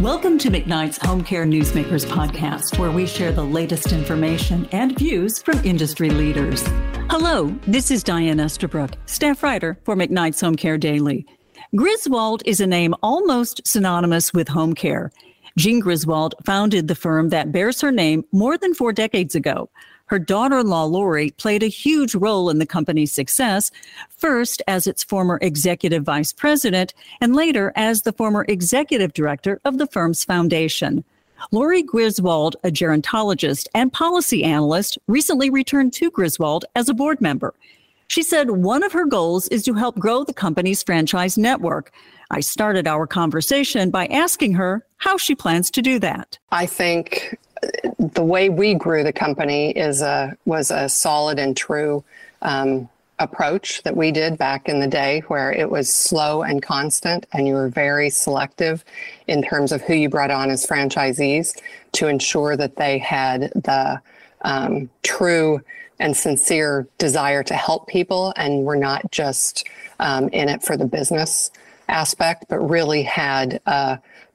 Welcome to McKnight's Home Care Newsmakers podcast, where we share the latest information and views from industry leaders. Hello, this is Diane Eastabrook, staff writer for McKnight's Home Care Daily. Griswold is a name almost synonymous with home care. Jean Griswold founded the firm that bears her name more than four decades ago. Her daughter in law, Lori, played a huge role in the company's success, first as its former executive vice president, and later as the former executive director of the firm's foundation. Lori Griswold, a gerontologist and policy analyst, recently returned to Griswold as a board member. She said one of her goals is to help grow the company's franchise network. I started our conversation by asking her how she plans to do that. I think the way we grew the company is a was a solid and true um, approach that we did back in the day, where it was slow and constant, and you were very selective in terms of who you brought on as franchisees to ensure that they had the um, true and sincere desire to help people, and were not just um, in it for the business aspect, but really had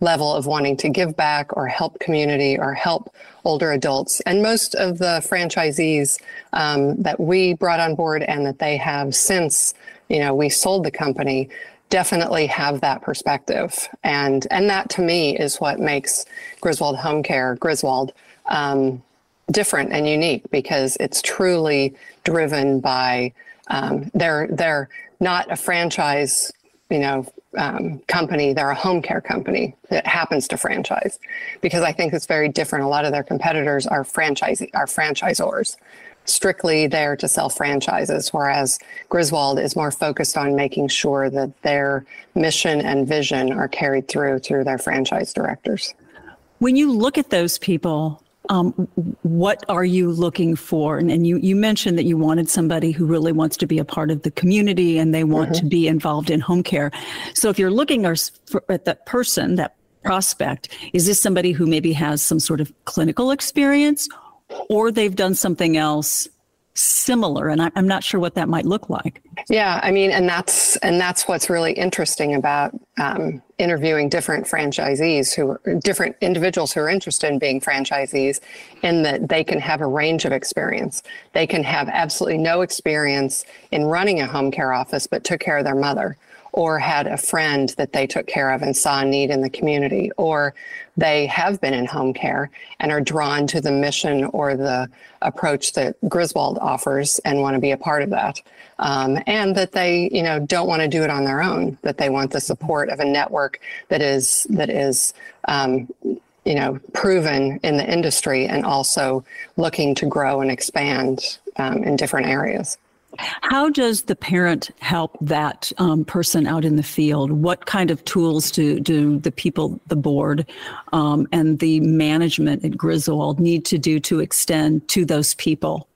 level of wanting to give back or help community or help older adults. And most of the franchisees um, that we brought on board and that they have since, you know, we sold the company definitely have that perspective. And, and that to me is what makes Griswold Home Care, Griswold, um, different and unique because it's truly driven by um, they're they're not a franchise you know um, company they're a home care company that happens to franchise because i think it's very different. A lot of their competitors are franchise are franchisors strictly there to sell franchises whereas griswold is more focused on making sure that their mission and vision are carried through through their franchise directors. When you look at those people um, what are you looking for? And, and, you, you mentioned that you wanted somebody who really wants to be a part of the community and they want mm-hmm. to be involved in home care. So if you're looking at that person, that prospect, is this somebody who maybe has some sort of clinical experience or they've done something else similar and I, am not sure what that might look like. Yeah i mean and that's and that's what's really interesting about um, interviewing different franchisees who are different individuals who are interested in being franchisees in that they can have a range of experience. They can have absolutely no experience in running a home care office but took care of their mother or had a friend that they took care of and saw a need in the community, or they have been in home care and are drawn to the mission or the approach that Griswold offers and want to be a part of that. Um, and that they, you know, don't want to do it on their own, that they want the support of a network that is, that is, um, you know, proven in the industry and also looking to grow and expand um, in different areas. How does the parent help that um, person out in the field? What kind of tools do, do the people, the board, um, and the management at Griswold need to do to extend to those people?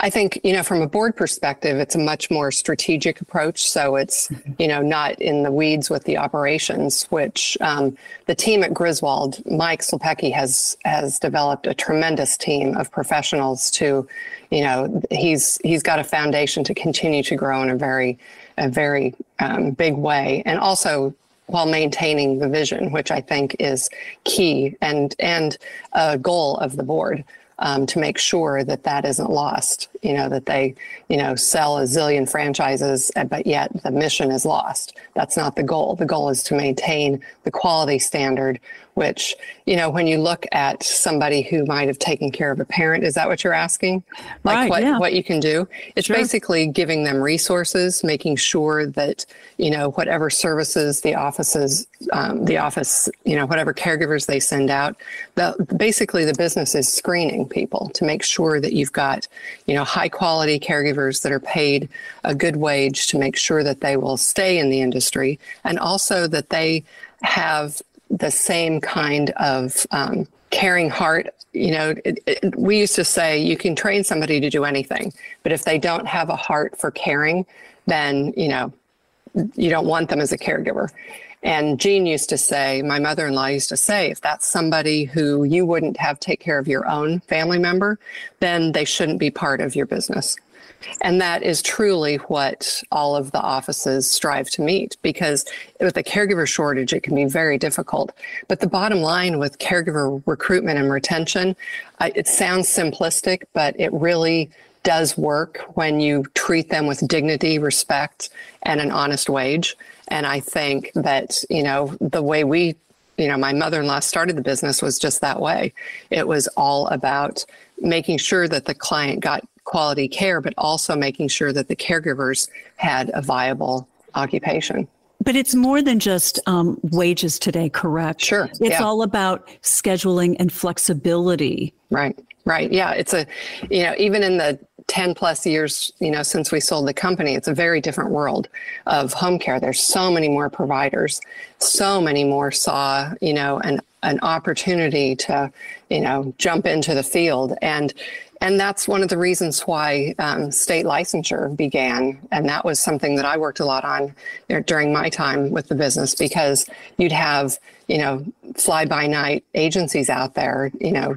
I think, you know, from a board perspective, it's a much more strategic approach. So it's, you know, not in the weeds with the operations, which um, the team at Griswold, Mike Slupecki has has developed a tremendous team of professionals to, you know, he's he's got a foundation to continue to grow in a very a very um, big way. And also while maintaining the vision, which I think is key and and a goal of the board um, to make sure that that isn't lost. You know that they, you know, sell a zillion franchises, but yet the mission is lost. That's not the goal. The goal is to maintain the quality standard which, you know, when you look at somebody who might have taken care of a parent, is that what you're asking? Like right, what, yeah. what you can do? It's sure. basically giving them resources, making sure that, you know, whatever services the offices, um, the office, you know, whatever caregivers they send out, the, basically the business is screening people to make sure that you've got, you know, high quality caregivers that are paid a good wage to make sure that they will stay in the industry and also that they have the same kind of um, caring heart. You know, it, it, we used to say you can train somebody to do anything, but if they don't have a heart for caring, then, you know, you don't want them as a caregiver. And Jean used to say, my mother in law used to say, if that's somebody who you wouldn't have take care of your own family member, then they shouldn't be part of your business And that is truly what all of the offices strive to meet because with a caregiver shortage, it can be very difficult. But the bottom line with caregiver recruitment and retention, uh, it sounds simplistic, but it really does work when you treat them with dignity, respect, and an honest wage. And I think that, you know, the way we, you know, my mother in law started the business was just that way. It was all about making sure that the client got quality care, but also making sure that the caregivers had a viable occupation. But it's more than just um, wages today, correct? Sure. It's yeah. all about scheduling and flexibility. Right. Right. Yeah. It's a, you know, even in the 10 plus years, you know, since we sold the company, it's a very different world of home care. There's so many more providers, so many more saw, you know, an, an opportunity to, you know, jump into the field. And, and that's one of the reasons why um, state licensure began. And that was something that I worked a lot on during my time with the business because you'd have, you know, fly by night agencies out there, you know,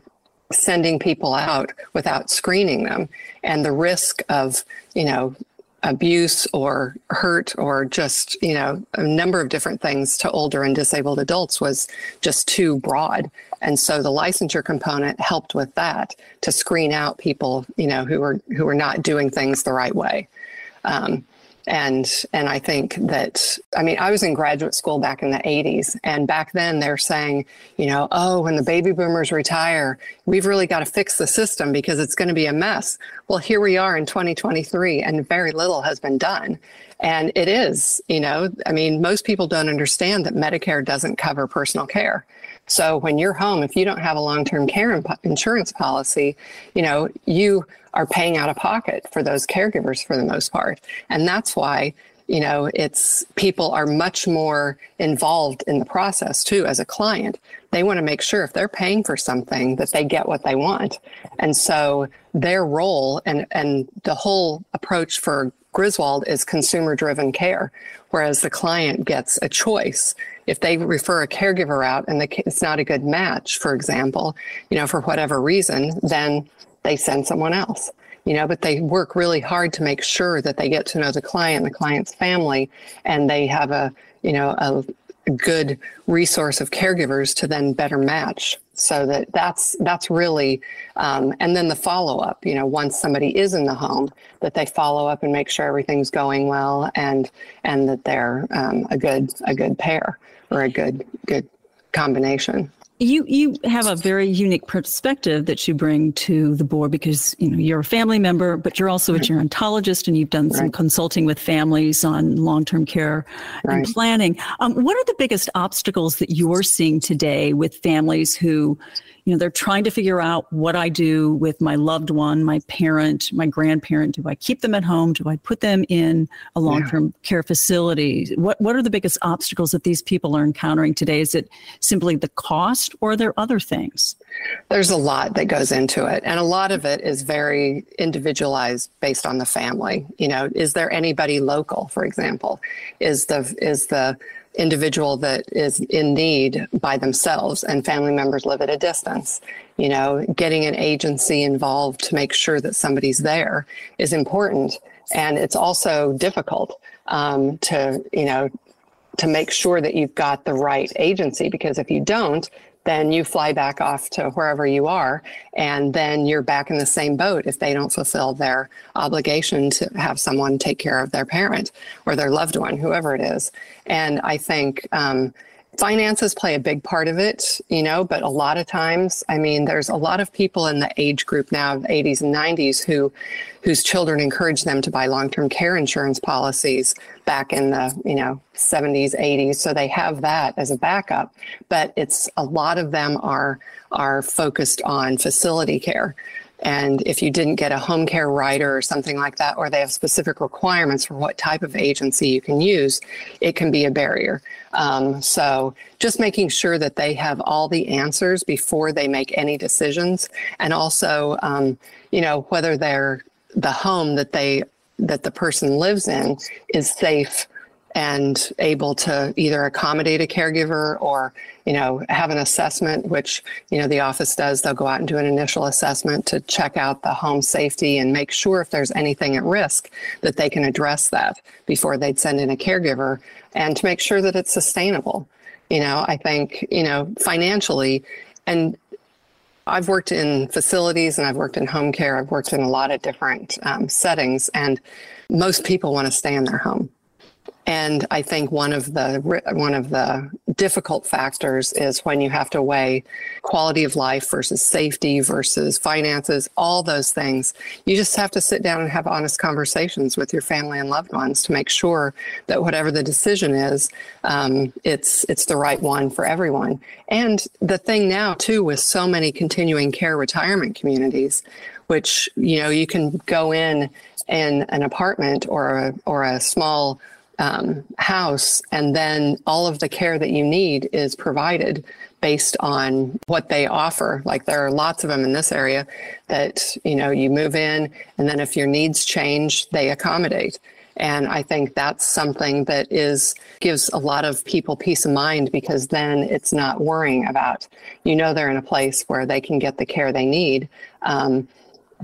sending people out without screening them and the risk of you know abuse or hurt or just you know a number of different things to older and disabled adults was just too broad. And so the licensure component helped with that to screen out people you know who were who were not doing things the right way. Um, and and I think that I mean I was in graduate school back in the 80s and back then they're saying you know oh when the baby boomers retire we've really got to fix the system because it's going to be a mess. Well here we are in 2023 and very little has been done. And it is you know I mean most people don't understand that Medicare doesn't cover personal care so when you're home, if you don't have a long-term care insurance policy, you know, you are paying out of pocket for those caregivers for the most part. And that's why, you know, it's people are much more involved in the process too as a client. They want to make sure if they're paying for something that they get what they want. And so their role and and the whole approach for Griswold is consumer driven care, whereas the client gets a choice. If they refer a caregiver out and the, it's not a good match, for example, you know, for whatever reason, then they send someone else. You know, but they work really hard to make sure that they get to know the client, the client's family, and they have a, you know, a, good resource of caregivers to then better match. So that that's that's really um, and then the follow up you know once somebody is in the home that they follow up and make sure everything's going well and and that they're um, a good a good pair or a good good combination you you have a very unique perspective that you bring to the board because you know you're a family member, but you're also a gerontologist and you've done right. some consulting with families on long-term care right. and planning. Um, what are the biggest obstacles that you're seeing today with families who you know they're trying to figure out what i do with my loved one my parent my grandparent. Do i keep them at home? Do i put them in a long-term yeah. care facility? What what are the biggest obstacles that these people are encountering today? Is it simply the cost or are there other things? There's a lot that goes into it and a lot of it is very individualized based on the family. You know is there anybody local for example? Is the is the individual that is in need by themselves and family members live at a distance. You know, getting an agency involved to make sure that somebody's there is important. And it's also difficult um, to, you know, to make sure that you've got the right agency because if you don't, then you fly back off to wherever you are, and then you're back in the same boat if they don't fulfill their obligation to have someone take care of their parent or their loved one, whoever it is. And I think um, finances play a big part of it, you know, but a lot of times, I mean, there's a lot of people in the age group now, 80s and 90s, who whose children encourage them to buy long-term care insurance policies back in the, you know, 70s, 80s. So they have that as a backup, but it's a lot of them are are focused on facility care. And if you didn't get a home care rider or something like that, or they have specific requirements for what type of agency you can use, it can be a barrier. Um, so just making sure that they have all the answers before they make any decisions, and also, um, you know, whether they're the home that they that the person lives in is safe and able to either accommodate a caregiver or you know have an assessment which you know the office does they'll go out and do an initial assessment to check out the home safety and make sure if there's anything at risk that they can address that before they'd send in a caregiver and to make sure that it's sustainable you know i think you know financially and I've worked in facilities and I've worked in home care. I've worked in a lot of different um, settings, and most people want to stay in their home. And I think one of the one of the difficult factors is when you have to weigh quality of life versus safety versus finances, all those things. You just have to sit down and have honest conversations with your family and loved ones to make sure that whatever the decision is, um, it's it's the right one for everyone. And the thing now too, with so many continuing care retirement communities, which you know you can go in in an apartment or a, or a small um, house, and then all of the care that you need is provided based on what they offer. Like there are lots of them in this area that you know you move in, and then if your needs change, they accommodate. And I think that's something that is gives a lot of people peace of mind because then it's not worrying about you know they're in a place where they can get the care they need. Um,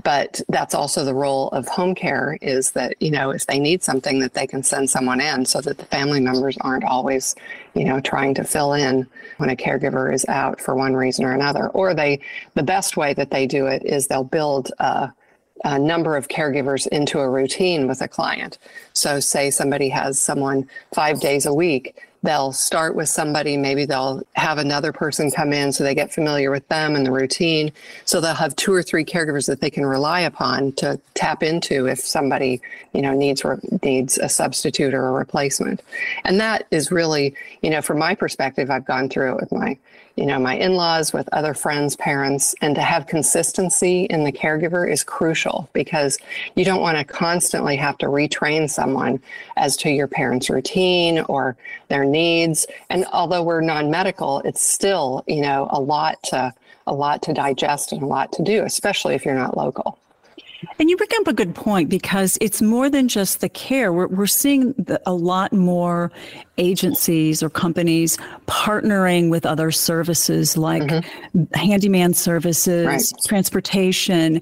but that's also the role of home care is that you know if they need something that they can send someone in so that the family members aren't always you know trying to fill in when a caregiver is out for one reason or another. Or they the best way that they do it is they'll build a, a number of caregivers into a routine with a client. So say somebody has someone five days a week they'll start with somebody maybe they'll have another person come in so they get familiar with them and the routine. So they'll have two or three caregivers that they can rely upon to tap into if somebody you know needs needs a substitute or a replacement. And that is really you know from my perspective i've gone through it with my you know, my in laws, with other friends, parents, and to have consistency in the caregiver is crucial because you don't want to constantly have to retrain someone as to your parents' routine or their needs. And although we're non medical, it's still, you know, a lot to a lot to digest and a lot to do, especially if you're not local. And you bring up a good point because it's more than just the care. We're, we're seeing the, a lot more agencies or companies partnering with other services like mm-hmm. handyman services, right. transportation.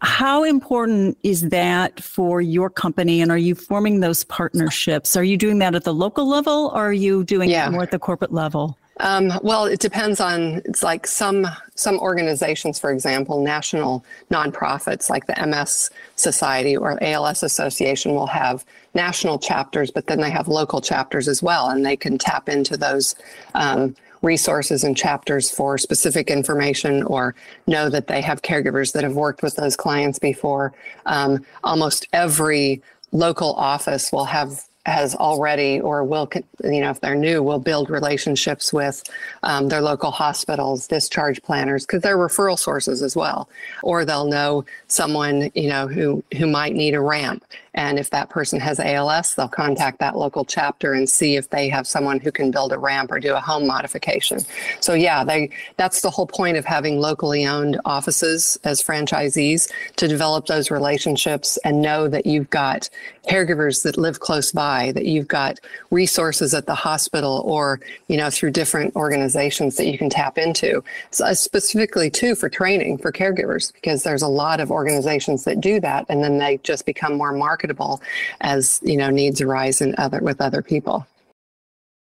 How important is that for your company? And are you forming those partnerships? Are you doing that at the local level or are you doing yeah. it more at the corporate level? Um, well, it depends on. It's like some some organizations, for example, national nonprofits like the MS Society or ALS Association will have national chapters, but then they have local chapters as well, and they can tap into those um, resources and chapters for specific information or know that they have caregivers that have worked with those clients before. Um, almost every local office will have has already or will, you know, if they're new, will build relationships with um, their local hospitals, discharge planners, because they're referral sources as well. Or they'll know someone, you know, who who might need a ramp, and if that person has ALS, they'll contact that local chapter and see if they have someone who can build a ramp or do a home modification. So yeah, they that's the whole point of having locally owned offices as franchisees to develop those relationships and know that you've got caregivers that live close by, that you've got resources at the hospital or, you know, through different organizations that you can tap into. So uh, specifically too for training for caregivers because there's a lot of organizations that do that and then they just become more marketable marketable as you know needs arise in other with other people.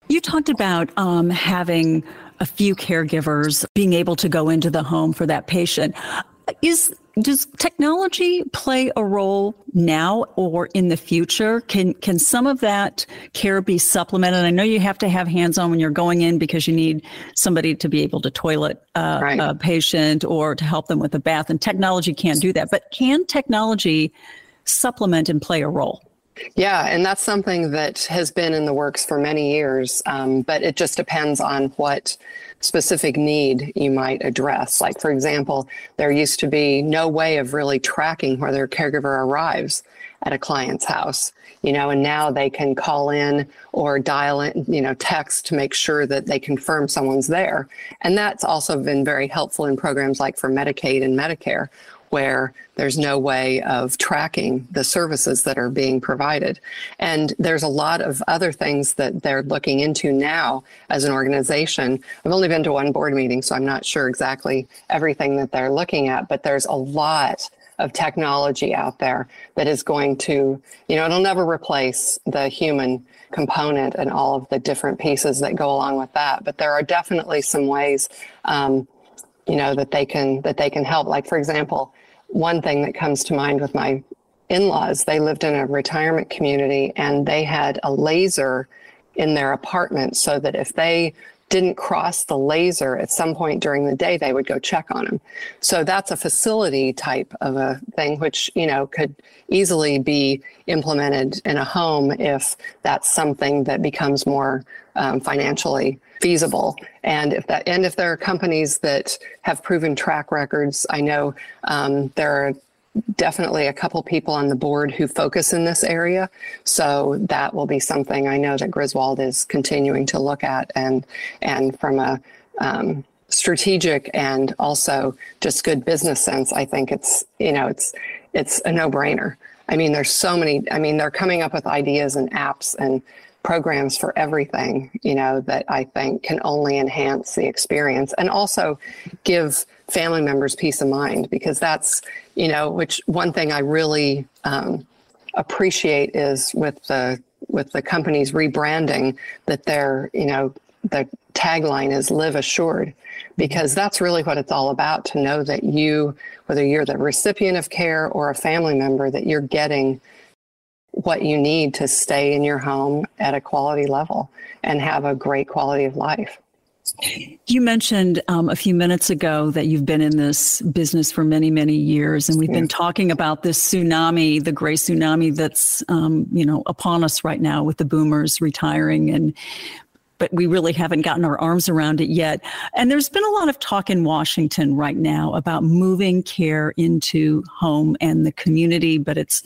You talked about um, having a few caregivers being able to go into the home for that patient. Is does technology play a role now or in the future? Can can some of that care be supplemented? I know you have to have hands on when you're going in because you need somebody to be able to toilet uh, right. a patient or to help them with a bath, and technology can't do that. But can technology supplement and play a role? Yeah, and that's something that has been in the works for many years, um, but it just depends on what specific need you might address. Like, for example, there used to be no way of really tracking whether a caregiver arrives at a client's house, you know, and now they can call in or dial in, you know, text to make sure that they confirm someone's there. And that's also been very helpful in programs like for Medicaid and Medicare, where there's no way of tracking the services that are being provided. And there's a lot of other things that they're looking into now as an organization. I've only been to one board meeting, so I'm not sure exactly everything that they're looking at, but there's a lot of technology out there that is going to, you know, it'll never replace the human component and all of the different pieces that go along with that. But there are definitely some ways, um, you know, that they can that they can help. Like for example, one thing that comes to mind with my in-laws, they lived in a retirement community and they had a laser in their apartment so that if they didn't cross the laser at some point during the day, they would go check on them. So that's a facility type of a thing, which, you know, could easily be implemented in a home if that's something that becomes more um, financially feasible. And if that, and if there are companies that have proven track records, I know um, there are definitely a couple people on the board who focus in this area. So that will be something I know that Griswold is continuing to look at and and from a um, strategic and also just good business sense, I think it's you know it's it's a no brainer. I mean, there's so many. I mean, they're coming up with ideas and apps and programs for everything, you know, that I think can only enhance the experience and also give family members peace of mind because that's, you know, which one thing I really um, appreciate is with the with the company's rebranding that they're, you know, the tagline is live assured because that's really what it's all about to know that you whether you're the recipient of care or a family member that you're getting what you need to stay in your home at a quality level and have a great quality of life. You mentioned um, a few minutes ago that you've been in this business for many, many years, and we've been talking about this tsunami, the gray tsunami that's um, you know upon us right now with the boomers retiring, and but we really haven't gotten our arms around it yet. And there's been a lot of talk in Washington right now about moving care into home and the community, but it's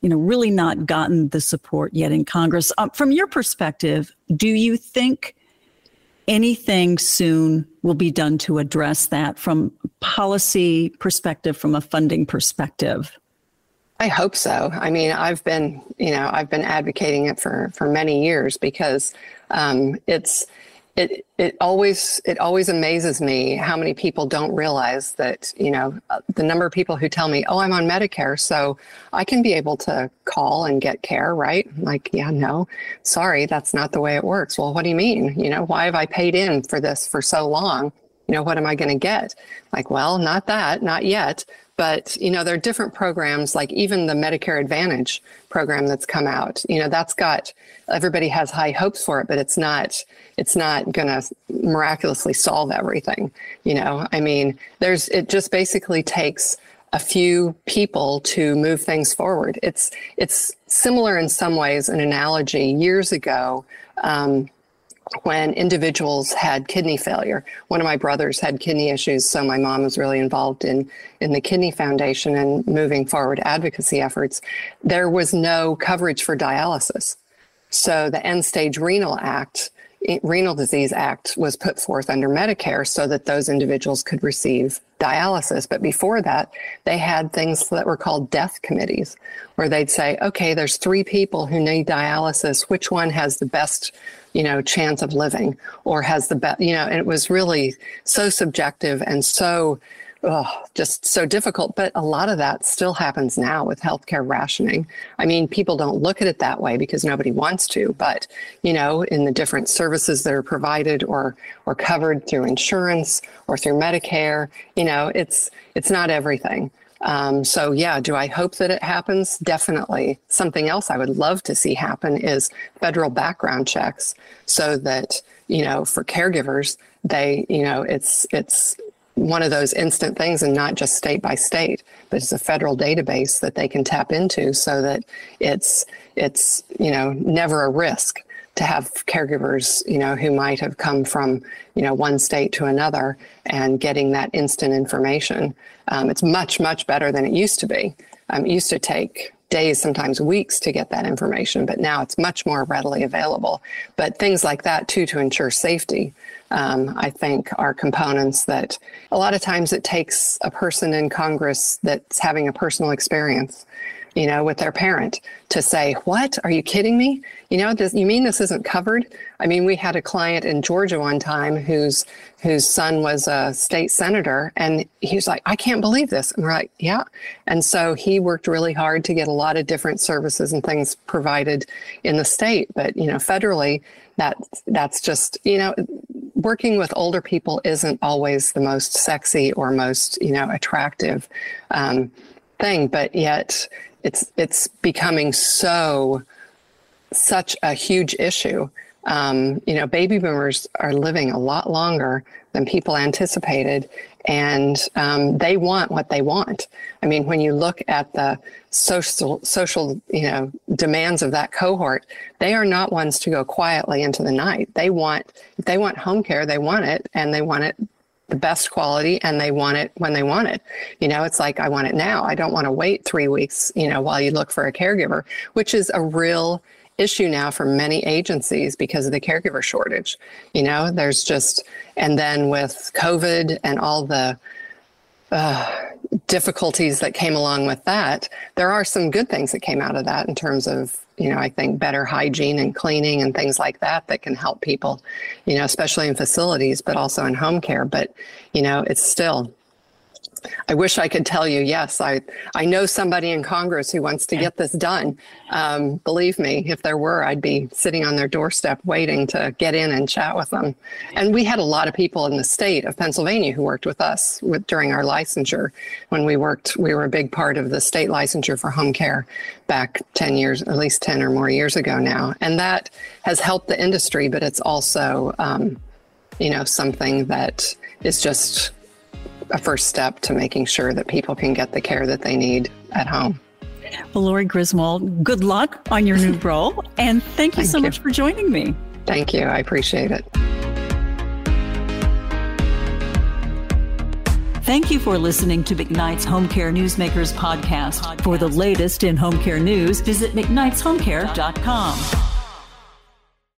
you know, really not gotten the support yet in Congress. Um, from your perspective, do you think anything soon will be done to address that from policy perspective, from a funding perspective? I hope so. I mean, I've been, you know, I've been advocating it for for many years because um, it's it it always it always amazes me how many people don't realize that you know uh, the number of people who tell me oh i'm on medicare so i can be able to call and get care right? Like yeah no sorry that's not the way it works. Well what do you mean? You know why have i paid in for this for so long? You know what am i going to get? Like well not that not yet but you know there are different programs like even the medicare advantage program that's come out you know that's got everybody has high hopes for it but it's not it's not going to miraculously solve everything you know? I mean there's it just basically takes a few people to move things forward. It's it's similar in some ways an analogy. Years ago um, when individuals had kidney failure. One of my brothers had kidney issues, so my mom was really involved in, in the Kidney Foundation and moving forward advocacy efforts. There was no coverage for dialysis. So the End Stage Renal Act, Renal Disease Act, was put forth under Medicare so that those individuals could receive dialysis. But before that, they had things that were called death committees, where they'd say, okay, there's three people who need dialysis. Which one has the best you know, chance of living or has the best, you know, and it was really so subjective and so oh, just so difficult. But a lot of that still happens now with healthcare rationing. I mean, people don't look at it that way because nobody wants to, but you know, in the different services that are provided or or covered through insurance or through Medicare, you know, it's it's not everything. Um, so yeah, do I hope that it happens? Definitely. Something else I would love to see happen is federal background checks, so that you know for caregivers they you know it's it's one of those instant things and not just state by state but it's a federal database that they can tap into so that it's it's you know never a risk to have caregivers, you know, who might have come from, you know, one state to another and getting that instant information. Um, it's much, much better than it used to be. Um, it used to take, days, sometimes weeks to get that information, but now it's much more readily available. But things like that, too, to ensure safety, um, I think are components that a lot of times it takes a person in Congress that's having a personal experience you know, with their parent to say, What? Are you kidding me? You know, does, you mean this isn't covered? I mean, we had a client in Georgia one time whose whose son was a state senator, and he was like, I can't believe this. And we're like, Yeah. And so he worked really hard to get a lot of different services and things provided in the state. But, you know, federally, that that's just, you know, working with older people isn't always the most sexy or most, you know, attractive um, thing, but yet it's it's becoming so such a huge issue. Um, you know, baby boomers are living a lot longer than people anticipated, and um, they want what they want. I mean, when you look at the social social you know demands of that cohort, they are not ones to go quietly into the night. They want if they want home care, they want it, and they want it the best quality and they want it when they want it. You know, it's like, I want it now. I don't want to wait three weeks, you know, while you look for a caregiver, which is a real issue now for many agencies because of the caregiver shortage. You know, there's just, and then with COVID and all the uh, difficulties that came along with that, there are some good things that came out of that in terms of you know, I think better hygiene and cleaning and things like that that can help people, you know, especially in facilities, but also in home care. But, you know, it's still I wish I could tell you, yes, I, I know somebody in Congress who wants to get this done. Um, believe me, if there were, I'd be sitting on their doorstep waiting to get in and chat with them. And we had a lot of people in the state of Pennsylvania who worked with us with, during our licensure. When we worked, we were a big part of the state licensure for home care back 10 years, at least 10 or more years ago now. And that has helped the industry, but it's also, um, you know, something that is just a first step to making sure that people can get the care that they need at home. Well, Lori Griswold, good luck on your new role. And thank you thank so you. much for joining me. Thank you. I appreciate it. Thank you for listening to McKnight's Home Care Newsmakers podcast. For the latest in home care news, visit McKnight'shomecare.com.